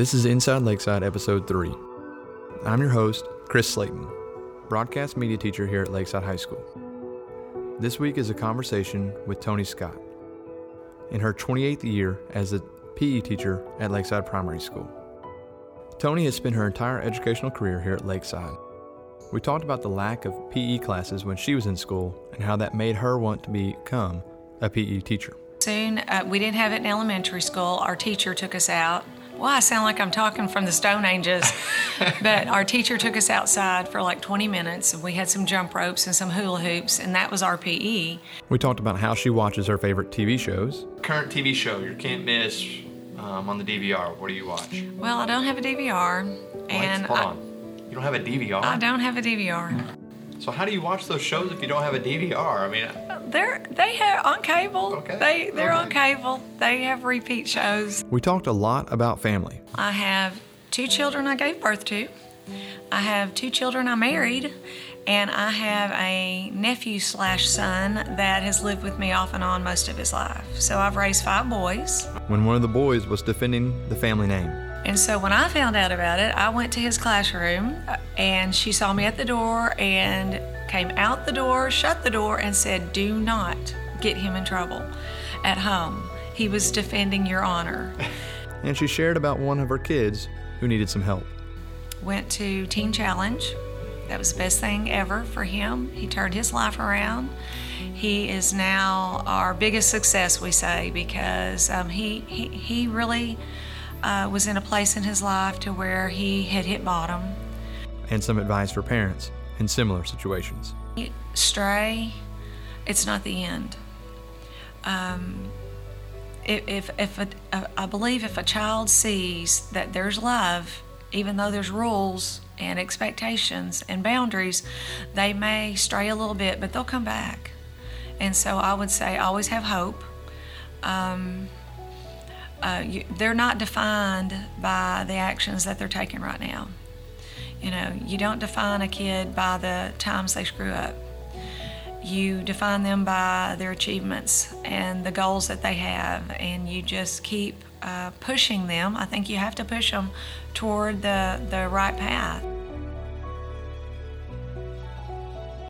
This is Inside Lakeside, Episode 3. I'm your host, Chris Slayton, broadcast media teacher here at Lakeside High School. This week is a conversation with Tony Scott in her 28th year as a PE teacher at Lakeside Primary School. Tony has spent her entire educational career here at Lakeside. We talked about the lack of PE classes when she was in school and how that made her want to become a PE teacher. Soon, uh, we didn't have it in elementary school. Our teacher took us out. Well, I sound like I'm talking from the Stone Ages, but our teacher took us outside for like 20 minutes. And we had some jump ropes and some hula hoops, and that was our PE. We talked about how she watches her favorite TV shows. Current TV show you can't miss um, on the DVR. What do you watch? Well, I don't have a DVR, and Wait, hold I, on. You don't have a DVR. I don't have a DVR. So how do you watch those shows if you don't have a DVR? I mean, uh, They're they have on cable. Okay, They they're on cable. They have repeat shows. We talked a lot about family. I have two children I gave birth to. I have two children I married, and I have a nephew slash son that has lived with me off and on most of his life. So I've raised five boys. When one of the boys was defending the family name, And so when I found out about it, I went to his classroom uh, and she saw me at the door and came out the door, shut the door, and said, Do not get him in trouble at home. He was defending your honor. and she shared about one of her kids who needed some help. Went to Teen Challenge. That was the best thing ever for him. He turned his life around. He is now our biggest success, we say, because um, he, he, he really uh, was in a place in his life to where he had hit bottom. and some advice for parents in similar situations. Stray, it's not the end. Um, if if, if a, I believe if a child sees that there's love, even though there's rules and expectations and boundaries, they may stray a little bit, but they'll come back. And so I would say always have hope. Um, uh, you, they're not defined by the actions that they're taking right now. You know, you don't define a kid by the times they screw up. You define them by their achievements and the goals that they have, and you just keep uh, pushing them. I think you have to push them toward the, the right path.